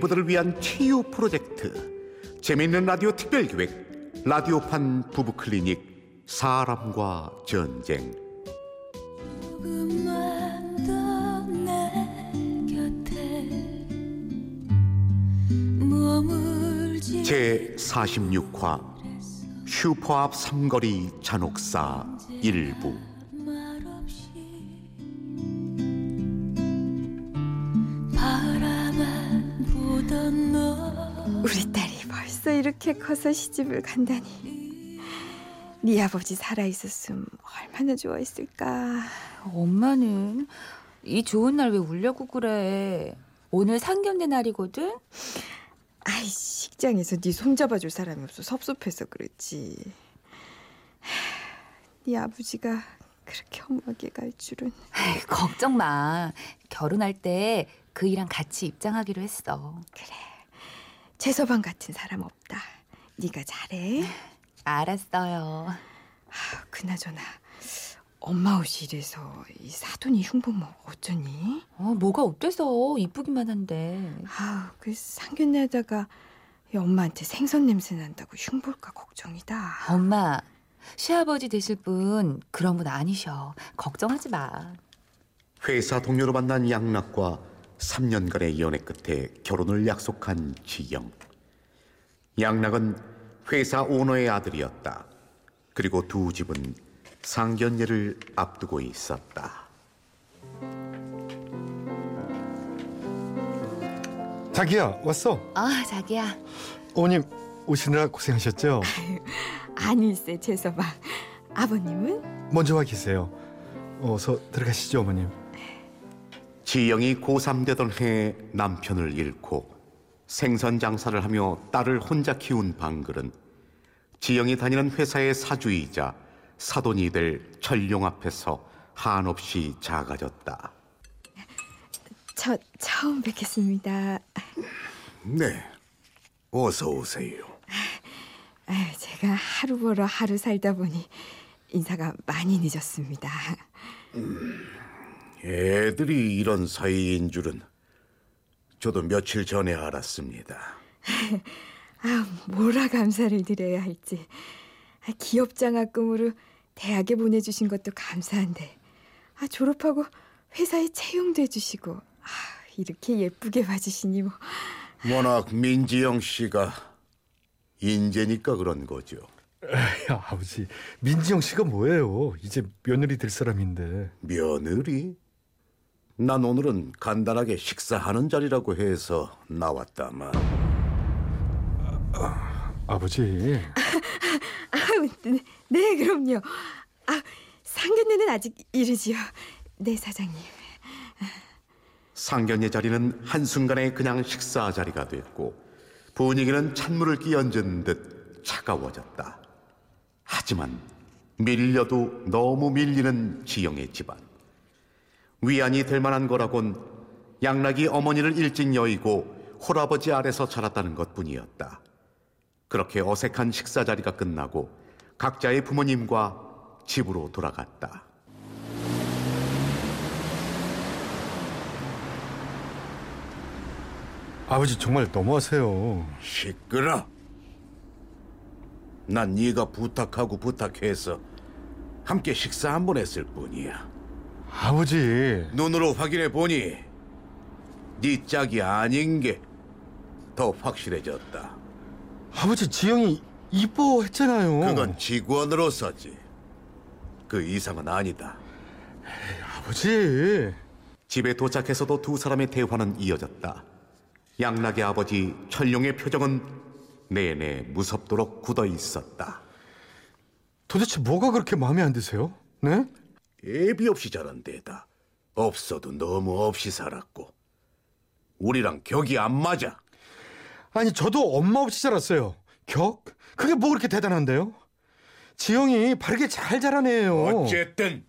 부부들을 위한 치유 프로젝트. 재미있는 라디오 특별기획 라디오판 부부클리닉 사람과 전쟁. 조금만 더내 곁에 머물지 제46화 슈퍼앞 삼거리 잔혹사 일부 우리 딸이 벌써 이렇게 커서 시집을 간다니. 네 아버지 살아 있었음 얼마나 좋아했을까. 엄마는 이 좋은 날 왜 울려고 그래? 오늘 상견례 날이거든. 아이 식장에서 네 손잡아줄 사람이 없어 섭섭해서 그랬지. 하, 네 아버지가 그렇게 험하게 갈 줄은. 에이, 걱정 마. 결혼할 때 그이랑 같이 입장하기로 했어. 최서방 같은 사람 없다. 네가 잘해. 알았어요. 아, 그나저나 엄마 옷이 이래서 이 사돈이 흉보면 어쩌니? 어, 뭐가 어때서 이쁘기만 한데. 아우 그 상견례하다가 이 엄마한테 생선 냄새 난다고 흉볼까 걱정이다. 엄마, 시아버지 되실 분 그런 분 아니셔. 걱정하지 마. 회사 동료로 만난 양락과 3년간의 연애 끝에 결혼을 약속한 지영. 양락은 회사 오너의 아들이었다. 그리고 두 집은 상견례를 앞두고 있었다. 자기야 왔어. 아, 자기야. 어머님 오시느라 고생하셨죠? 아니세 최서방. 아버님은? 먼저 와 계세요. 어서 들어가시죠 어머님. 지영이 고3 되던 해 남편을 잃고 생선 장사를 하며 딸을 혼자 키운 방글은 지영이 다니는 회사의 사주이자 사돈이 될 철룡 앞에서 한없이 작아졌다. 저 처음 뵙겠습니다. 네, 어서 오세요. 아유, 제가 하루 벌어 하루 살다 보니 인사가 많이 늦었습니다. 애들이 이런 사이인 줄은 저도 며칠 전에 알았습니다. 아, 뭐라 감사를 드려야 할지. 아, 기업 장학금으로 대학에 보내주신 것도 감사한데, 아, 졸업하고 회사에 채용도 해주시고, 아, 이렇게 예쁘게 봐주시니 뭐. 워낙 민지영 씨가 인재니까 그런 거죠. 야 아버지 민지영 씨가 뭐예요? 이제 며느리 될 사람인데. 며느리? 난 오늘은 간단하게 식사하는 자리라고 해서 나왔다만 아버지 아유, 네, 네, 그럼요. 아, 상견례는 아직 이르지요. 네, 사장님. 상견례 자리는 한순간에 그냥 식사 자리가 됐고 분위기는 찬물을 끼얹은 듯 차가워졌다. 하지만 밀려도 너무 밀리는 지영의 집안. 위안이 될 만한 거라곤 양락이 어머니를 일찍 여의고 홀아버지 아래서 자랐다는 것 뿐이었다. 그렇게 어색한 식사 자리가 끝나고 각자의 부모님과 집으로 돌아갔다. 아버지 정말 너무하세요. 시끄러. 난 네가 부탁하고 부탁해서 함께 식사 한 번 했을 뿐이야. 아버지 눈으로 확인해 보니 네 짝이 아닌 게 더 확실해졌다. 아버지 지영이 이뻐했잖아요. 그건 직원으로서지. 그 이상은 아니다. 아버지 집에 도착해서도 두 사람의 대화는 이어졌다. 양락의 아버지 철룡의 표정은 내내 무섭도록 굳어 있었다. 도대체 뭐가 그렇게 마음에 안 드세요? 네? 애비 없이 자란 데다 없어도 너무 없이 살았고 우리랑 격이 안 맞아. 아니 저도 엄마 없이 자랐어요. 격? 그게 뭐 그렇게 대단한데요? 지영이 바르게 잘 애예요. 어쨌든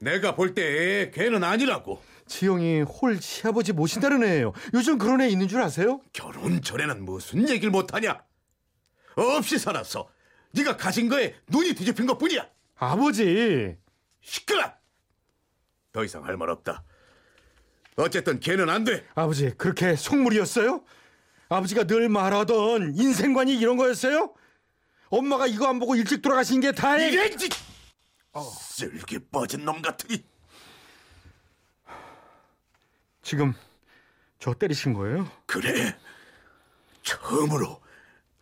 내가 볼 때 걔는 아니라고. 지영이 홀 시아버지 모신다는 애예요. 요즘 그런 애 있는 줄 아세요? 결혼 전에는 무슨 얘기를 못하냐? 없이 살아서 네가 가진 거에 눈이 뒤집힌 것뿐이야. 아버지 시끄러. 더 이상 할 말 없다. 어쨌든 걔는 안 돼. 아버지 그렇게 속물이었어요? 아버지가 늘 말하던 인생관이 이런 거였어요? 엄마가 이거 안 보고 일찍 돌아가신 게 다행. 이게 지... 쓸개 뻗은 놈 같으니 지금 저 때리신 거예요? 그래 처음으로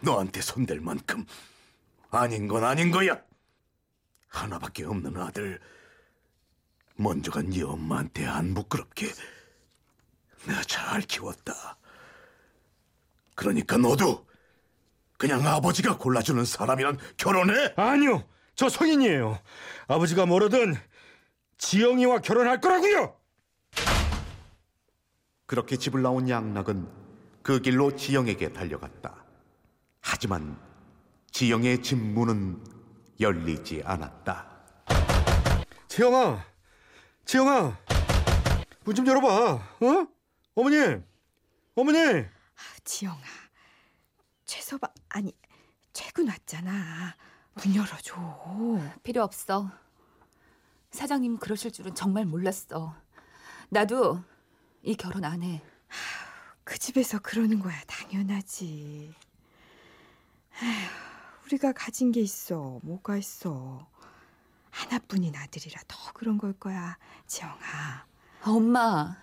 너한테 손댈 만큼 아닌 건 아닌 거야 하나밖에 없는 아들 먼저 간 네 엄마한테 안 부끄럽게 내가 잘 키웠다 그러니까 너도 그냥 아버지가 골라주는 사람이랑 결혼해 아니요. 저 성인이에요. 아버지가 뭐라든 지영이와 결혼할 거라고요. 그렇게 집을 나온 양락은 그 길로 지영에게 달려갔다. 하지만 지영의 집 문은 열리지 않았다. 지영아, 지영아, 문 좀 열어봐. 어? 어머님, 어머니. 지영아, 최서방 아니 최근 왔잖아. 문 열어줘. 필요 없어. 사장님 그러실 줄은 정말 몰랐어. 나도 이 결혼 안 해. 그 집에서 그러는 거야 당연하지. 아휴, 우리가 가진 게 있어 뭐가 있어. 하나뿐인 아들이라 더 그런 걸 거야 지영아. 엄마,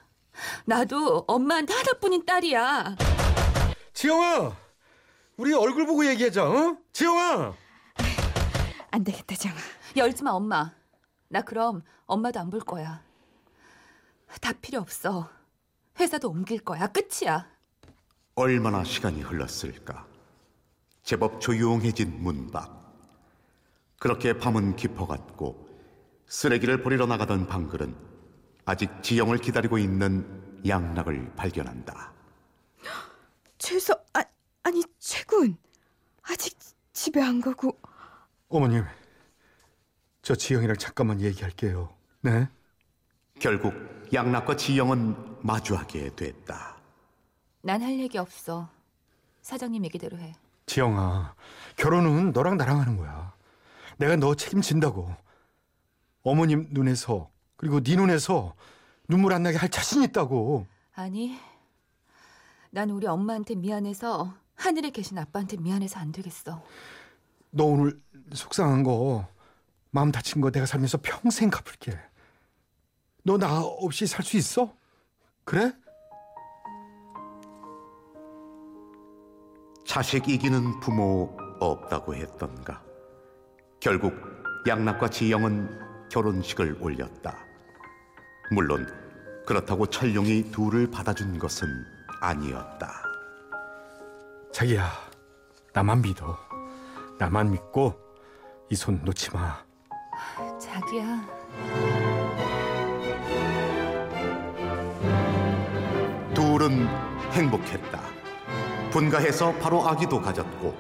나도 엄마한테 하나뿐인 딸이야. 지영아, 우리 얼굴 보고 얘기하자. 어? 지영아. 안 되겠다 지영아. 열지 마, 엄마. 나 그럼 엄마도 안 볼 거야. 다 필요 없어. 회사도 옮길 거야. 끝이야. 얼마나 시간이 흘렀을까? 제법 조용해진 문밖. 그렇게 밤은 깊어갔고 쓰레기를 버리러 나가던 방글은 아직 지영을 기다리고 있는 양락을 발견한다. 최서 아, 아니 최군 아직 집에 안 가고 어머님, 저 지영이랑 잠깐만 얘기할게요. 네? 결국 양락과 지영은 마주하게 됐다. 난 할 얘기 없어. 사장님 얘기대로 해. 지영아, 결혼은 너랑 나랑 하는 거야. 내가 너 책임진다고. 어머님 눈에서 그리고 네 눈에서 눈물 안 나게 할 자신 있다고. 아니, 난 우리 엄마한테 미안해서 하늘에 계신 아빠한테 미안해서 안 되겠어. 너 오늘 속상한 거, 마음 다친 거 내가 살면서 평생 갚을게. 너 나 없이 살 수 있어? 그래? 자식 이기는 부모 없다고 했던가. 결국 양락과 지영은 결혼식을 올렸다. 물론 그렇다고 철룡이 둘을 받아준 것은 아니었다. 자기야, 나만 믿어. 나만 믿고 이 손 놓지 마. 자기야. 둘은 행복했다. 분가해서 바로 아기도 가졌고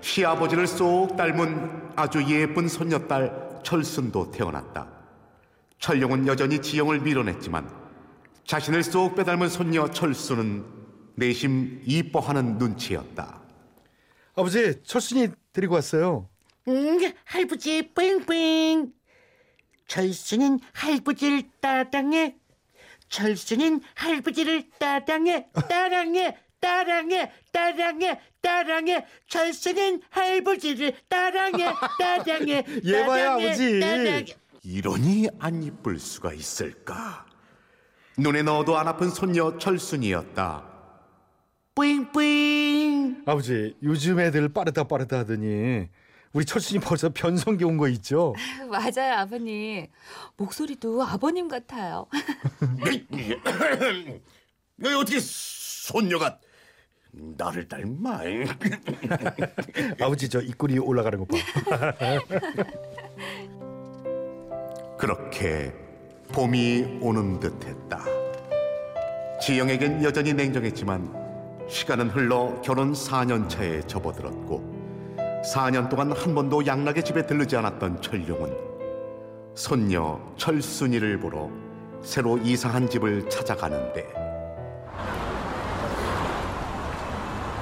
시아버지를 쏙 닮은 아주 예쁜 손녀딸 철순도 태어났다. 철룡은 여전히 지영을 밀어냈지만 자신을 쏙 빼닮은 손녀 철순은 내심 이뻐하는 눈치였다. 아버지, 철순이 데리고 왔어요. 응, 할부지 뺑뺑. 철수는 할부지를 따당해. 철수는 할부지를 따당해. 따랑해. 따랑해. 따랑해. 따랑해. 철수는 할부지를 따랑해. 봐요, 따당해, 아버지. 따당해. 이러니 안 이쁠 수가 있을까? 눈에 넣어도 안 아픈 손녀 철순이었다. 뺑뺑. 아버지, 요즘 애들 빠르다 빠르다 하더니 우리 철순이 벌써 변성기 온 거 있죠? 맞아요, 아버님. 목소리도 아버님 같아요. 왜 어떻게 손녀가 나를 닮아? 아버지 저 입꼬리 올라가는 거 봐. 그렇게 봄이 오는 듯했다. 지영에겐 여전히 냉정했지만 시간은 흘러 결혼 4년 차에 접어들었고 4년 동안 한 번도 양락의 집에 들르지 않았던 철룡은 손녀 철순이를 보러 새로 이사한 집을 찾아가는데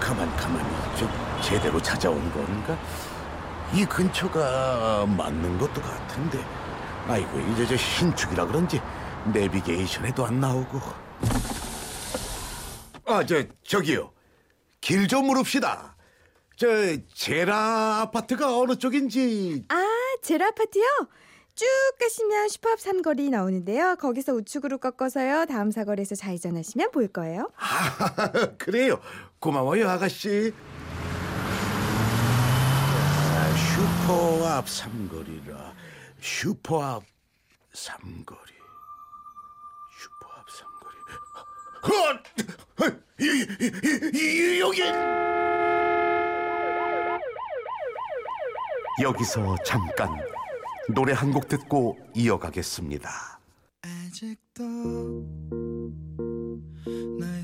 가만 가만히 좀 제대로 찾아온 건가? 이 근처가 맞는 것도 같은데 아이고 이제 저 신축이라 그런지 내비게이션에도 안 나오고 아 저 저기요 길 좀 물읍시다. 저 제라 아파트가 어느 쪽인지 아, 제라 아파트요? 쭉 가시면 슈퍼업 삼거리 나오는데요. 거기서 우측으로 꺾어서요. 다음 사거리에서 좌회전하시면 보일 거예요. 아, 그래요. 고마워요, 아가씨. 아, 슈퍼 앞 삼거리라. 슈퍼 앞 삼거리. 슈퍼 앞 삼거리. 어! 이, 이, 이, 여기 여기서 잠깐 노래 한 곡 듣고 이어가겠습니다. 아직도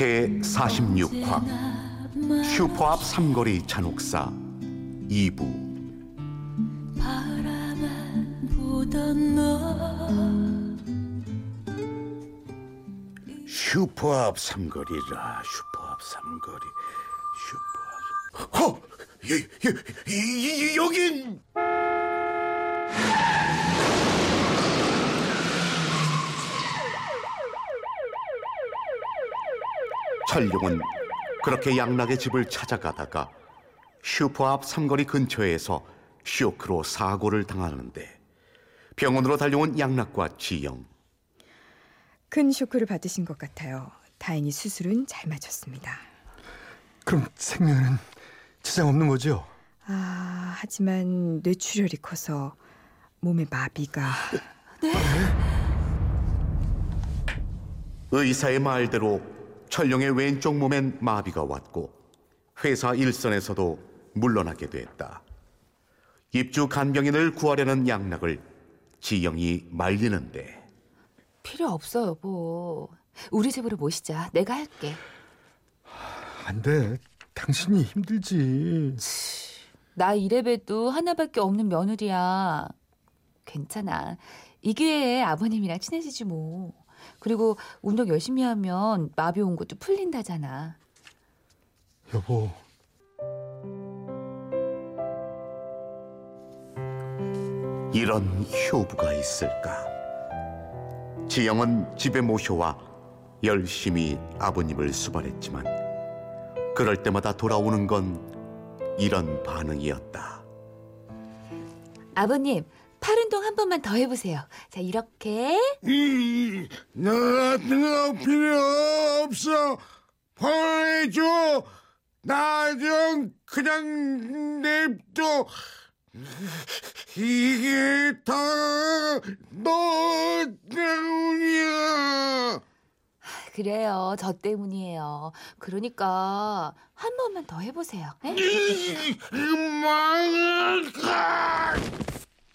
제 46화. 슈퍼 앞 삼거리 잔혹사 2부. 바라만 보던 너 슈퍼 앞 삼거리라 슈퍼 앞 삼거리 슈퍼 앞 어! 여, 여, 이, 이, 여긴 철룡은 그렇게 양락의 집을 찾아가다가 슈퍼 앞 삼거리 근처에서 쇼크로 사고를 당하는데 병원으로 달려온 양락과 지영 큰 쇼크를 받으신 것 같아요. 다행히 수술은 잘 마쳤습니다. 그럼 생명에는 지장 없는 거죠? 아, 하지만 뇌출혈이 커서 몸에 마비가 의사의 말대로 철룡의 왼쪽 몸엔 마비가 왔고 회사 일선에서도 물러나게 됐다. 입주 간병인을 구하려는 양락을 지영이 말리는데 필요 없어 여보. 우리 집으로 모시자. 내가 할게. 안 돼. 당신이 힘들지. 나 이래봬도 하나밖에 없는 며느리야. 괜찮아. 이 기회에 아버님이랑 친해지지 뭐. 그리고 운동 열심히 하면 마비 온 것도 풀린다잖아. 여보, 이런 효부가 있을까? 지영은 집에 모셔와 열심히 아버님을 수발했지만 그럴 때마다 돌아오는 건 이런 반응이었다. 아버님, 팔 운동 한 번만 더 해보세요. 자, 이렇게. 너 같은 거 필요 없어. 보내줘. 나 좀 그냥 냅둬. 이게 다 너 때문이야. 그래요. 저 때문이에요. 그러니까 한 번만 더 해보세요. 네?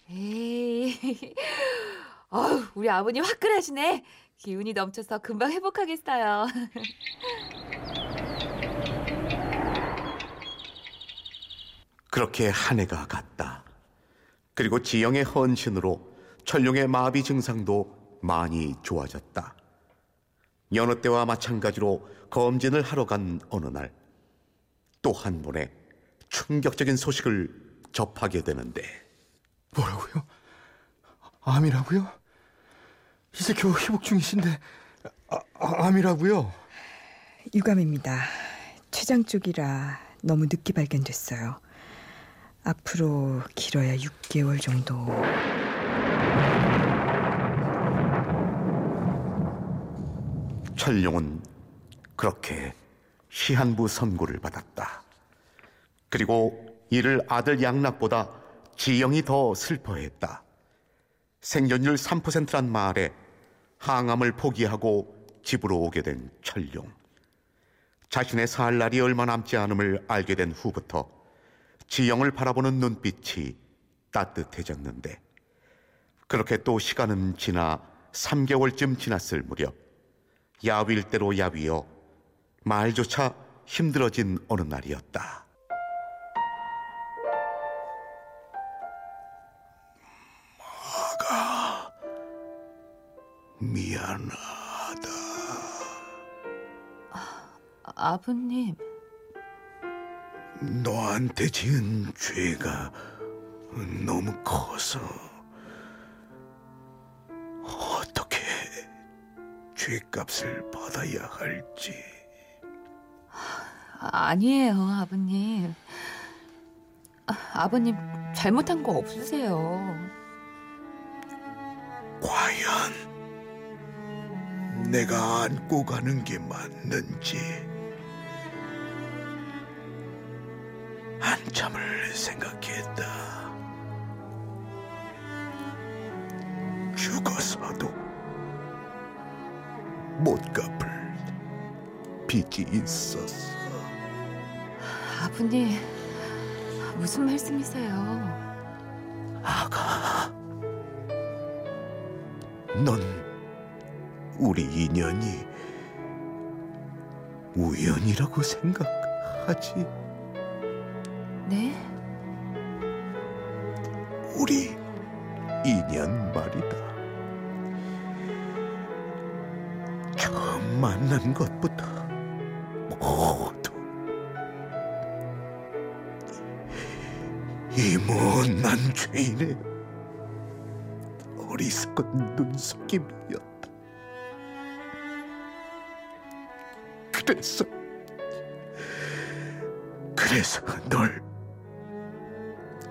에이. 어우, 우리 아버님 화끈하시네. 기운이 넘쳐서 금방 회복하겠어요. 그렇게 한 해가 갔다. 그리고 지영의 헌신으로 철룡의 마비 증상도 많이 좋아졌다. 여느 때와 마찬가지로 검진을 하러 간 어느 날, 또 한 번의 충격적인 소식을 접하게 되는데, 뭐라고요? 암이라고요? 이제 겨우 회복 중이신데 아, 아, 암이라고요? 유감입니다. 췌장 쪽이라 너무 늦게 발견됐어요. 앞으로 길어야 6개월 정도. 철룡은 그렇게 시한부 선고를 받았다. 그리고 이를 아들 양락보다 지영이 더 슬퍼했다. 생존율 3%란 말에 항암을 포기하고 집으로 오게 된 철룡. 자신의 살 날이 얼마 남지 않음을 알게 된 후부터 지영을 바라보는 눈빛이 따뜻해졌는데 그렇게 또 시간은 지나 3개월쯤 지났을 무렵 야윌 대로 야위어 말조차 힘들어진 어느 날이었다. 미안하다. 아 버님, 너한테 지은 죄가 너무 커서 어떻게 죄값을 받아야 할지 아니에요, 아버님. 아, 아버님 잘못한 거 없으세요. 과연 내가 안고 가는 게 맞는지 한참을 생각했다. 죽어서도 못 갚을 빚이 있었어. 아버님, 무슨 말씀이세요? 아가, 넌 우리 인연이 우연이라고 생각하지? 네? 우리 인연 말이다. 처음 만난 것부터 모두 이 못난 죄인의 어리석은 눈속임이었다. 그래서 그래서 널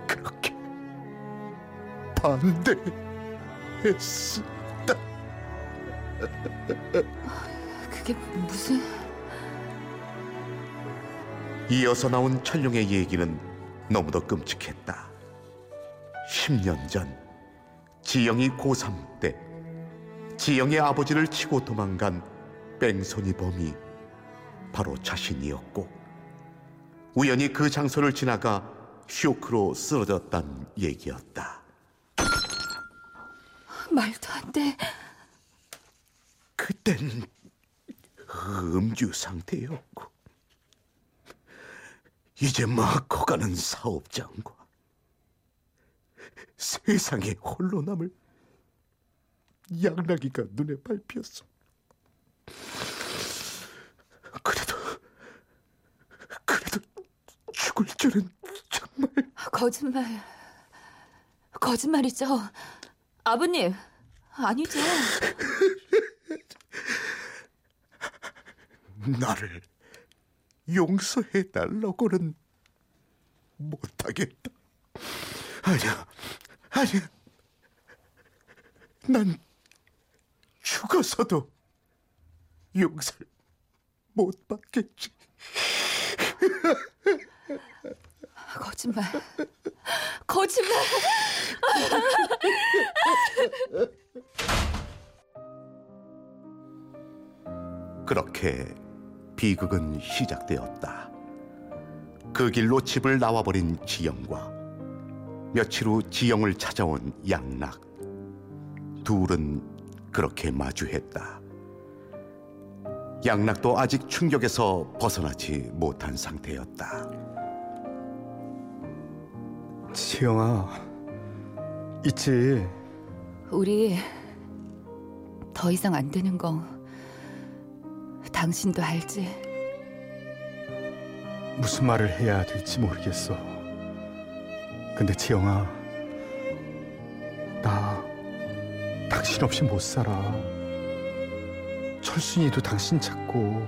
그렇게 반대했었다. 그게 무슨... 이어서 나온 철룡의 얘기는 너무도 끔찍했다. 10년 전 지영이 고3 때 지영의 아버지를 치고 도망간 뺑소니 범이 바로 자신이었고 우연히 그 장소를 지나가 쇼크로 쓰러졌단 얘기였다. 말도 안 돼. 그땐 음주 상태였고 이제 막 커가는 사업장과 세상에 홀로 남을 양락이가 눈에 밟혔어. 그래도 그래도 죽을 줄은 정말 거짓말. 거짓말이죠. 아버님, 아니죠. 나를 용서해 달라고는 못하겠다. 아니야, 아니야. 난 죽어서도 용서를 못 받겠지. 거짓말. 거짓말. 그렇게 비극은 시작되었다. 그 길로 집을 나와버린 지영과 며칠 후 지영을 찾아온 양락. 둘은 그렇게 마주했다. 양락도 아직 충격에서 벗어나지 못한 상태였다. 지영아, 있지. 우리 더 이상 안 되는 거 당신도 알지? 무슨 말을 해야 될지 모르겠어. 근데 지영아, 나 당신 없이 못 살아. 철순이도 당신 찾고.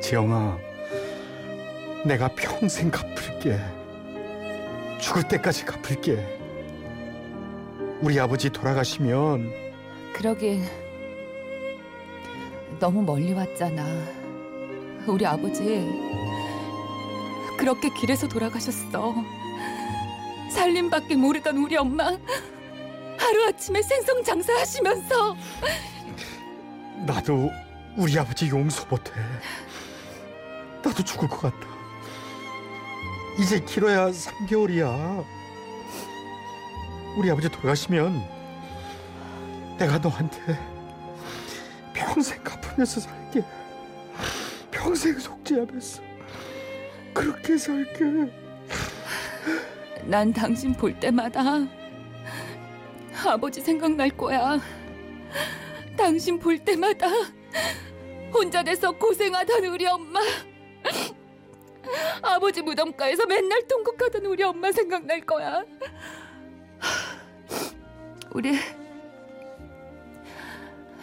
지영아, 내가 평생 갚을게. 죽을 때까지 갚을게. 우리 아버지 돌아가시면 그러긴 너무 멀리 왔잖아. 우리 아버지 그렇게 길에서 돌아가셨어. 살림밖에 모르던 우리 엄마 하루아침에 생선 장사하시면서 나도 우리 아버지 용서 못해. 나도 죽을 것 같다. 이제 길어야 3개월이야. 우리 아버지 돌아가시면 내가 너한테 평생 갚으면서 살게. 평생 속죄하면서 그렇게 살게. 난 당신 볼 때마다 아버지 생각날 거야. 당신 볼 때마다 혼자 돼서 고생하던 우리 엄마. 아버지 무덤가에서 맨날 통곡하던 우리 엄마 생각날 거야. 우리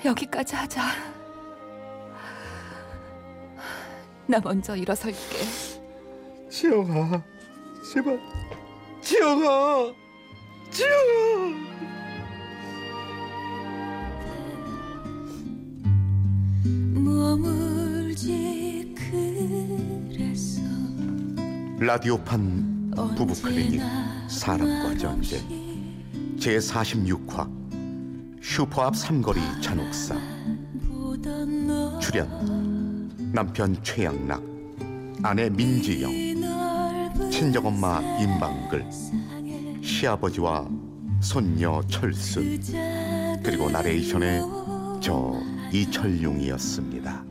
여기까지 하자. 나 먼저 일어설게. 지영아, 제발, 지영아, 지영아. 라디오판 부부 클리닉 사람과 전쟁 제 46화 슈퍼 앞 삼거리 잔혹사 출연 남편 최양락 아내 민지영 친정엄마 임방글 시아버지와 손녀 철순 그 그리고 나레이션의 저 이철용이었습니다.